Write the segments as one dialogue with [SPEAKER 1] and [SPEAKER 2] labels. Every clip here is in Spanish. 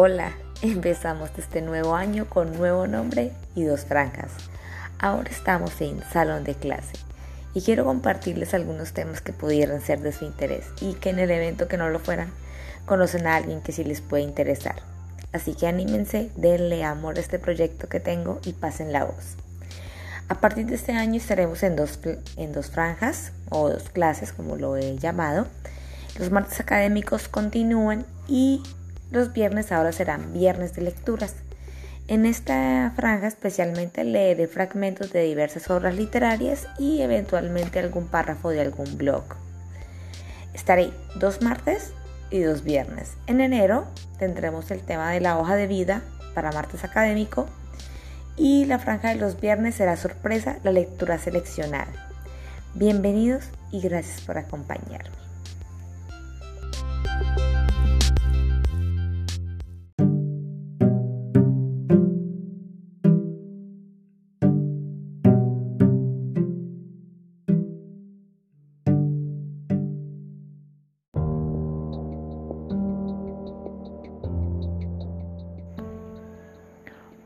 [SPEAKER 1] Hola, empezamos este nuevo año con nuevo nombre y dos franjas. Ahora estamos en salón de clase y quiero compartirles algunos temas que pudieran ser de su interés y que en el evento que no lo fueran conocen a alguien que sí les puede interesar. Así que anímense, denle amor a este proyecto que tengo y pasen la voz. A partir de este año estaremos en dos, en dos franjas o dos clases, como lo he llamado. Los martes académicos continúan y los viernes ahora serán viernes de lecturas. En esta franja especialmente leeré fragmentos de diversas obras literarias y eventualmente algún párrafo de algún blog. Estaré dos martes y dos viernes. En enero tendremos el tema de la hoja de vida para martes académico y la franja de los viernes será sorpresa la lectura seleccionada. Bienvenidos y gracias por acompañarme.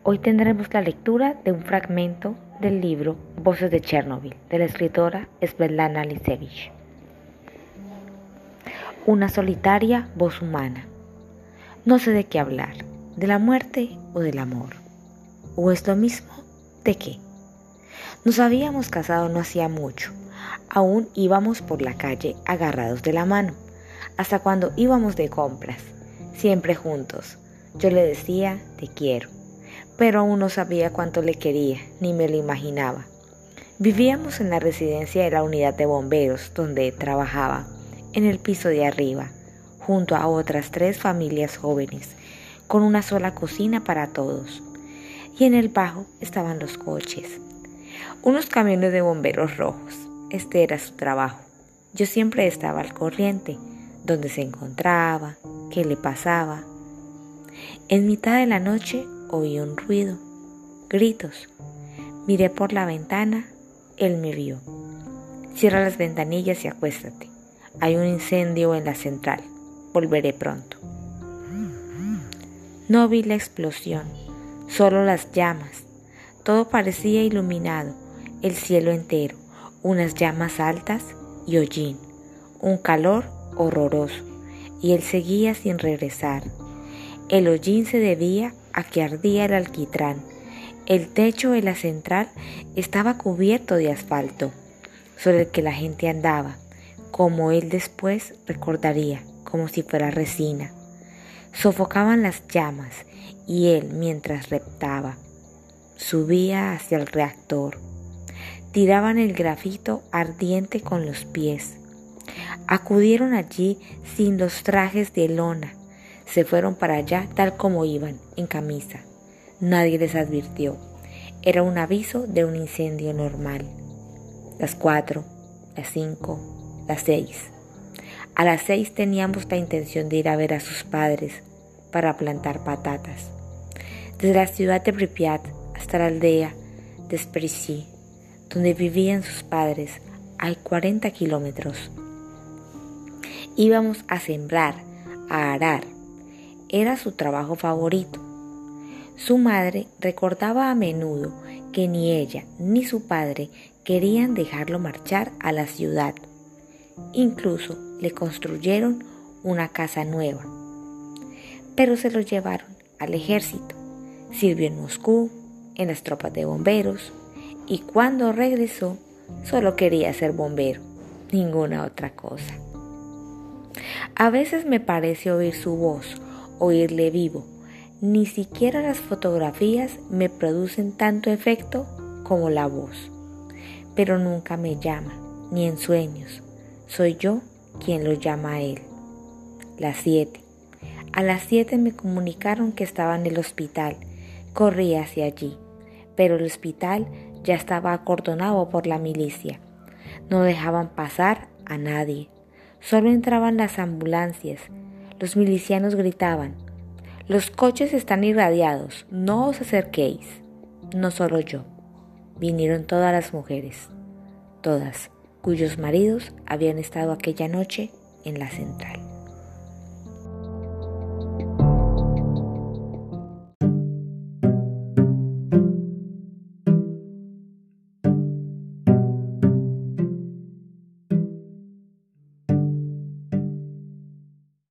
[SPEAKER 1] Hoy tendremos la lectura de un fragmento del libro Voces de Chernobyl de la escritora Svetlana Lisevich. Una solitaria voz humana. No sé de qué hablar, de la muerte o del amor. ¿O es lo mismo? ¿De qué? Nos habíamos casado no hacía mucho. Aún íbamos por la calle agarrados de la mano, hasta cuando íbamos de compras, siempre juntos. Yo le decía, te quiero pero aún no sabía cuánto le quería, ni me lo imaginaba. Vivíamos en la residencia de la unidad de bomberos donde trabajaba, en el piso de arriba, junto a otras tres familias jóvenes, con una sola cocina para todos. Y en el bajo estaban los coches, unos camiones de bomberos rojos. Este era su trabajo. Yo siempre estaba al corriente, donde se encontraba, qué le pasaba. En mitad de la noche oí un ruido, gritos. Miré por la ventana, él me vio. Cierra las ventanillas y acuéstate. Hay un incendio en la central. Volveré pronto. No vi la explosión, solo las llamas. Todo parecía iluminado, el cielo entero, unas llamas altas y hollín, un calor horroroso, y él seguía sin regresar. El hollín se debía a que ardía el alquitrán. El techo de la central estaba cubierto de asfalto, sobre el que la gente andaba, como él después recordaría, como si fuera resina. Sofocaban las llamas y él, mientras reptaba, subía hacia el reactor. Tiraban el grafito ardiente con los pies. Acudieron allí sin los trajes de lona, se fueron para allá tal como iban, en camisa. Nadie les advirtió. Era un aviso de un incendio normal. Las cuatro, las cinco, las seis. A las seis teníamos la intención de ir a ver a sus padres para plantar patatas. Desde la ciudad de Pripyat hasta la aldea de Sprisi, donde vivían sus padres, hay 40 kilómetros. Íbamos a sembrar, a arar, era su trabajo favorito. Su madre recordaba a menudo que ni ella ni su padre querían dejarlo marchar a la ciudad. Incluso le construyeron una casa nueva. Pero se lo llevaron al ejército. Sirvió en Moscú, en las tropas de bomberos, y cuando regresó solo quería ser bombero, ninguna otra cosa. A veces me parece oír su voz oírle vivo. Ni siquiera las fotografías me producen tanto efecto como la voz. Pero nunca me llama, ni en sueños. Soy yo quien lo llama a él. Las siete. A las siete me comunicaron que estaba en el hospital. Corrí hacia allí, pero el hospital ya estaba acordonado por la milicia. No dejaban pasar a nadie. Solo entraban las ambulancias los milicianos gritaban, los coches están irradiados, no os acerquéis. No solo yo, vinieron todas las mujeres, todas cuyos maridos habían estado aquella noche en la central.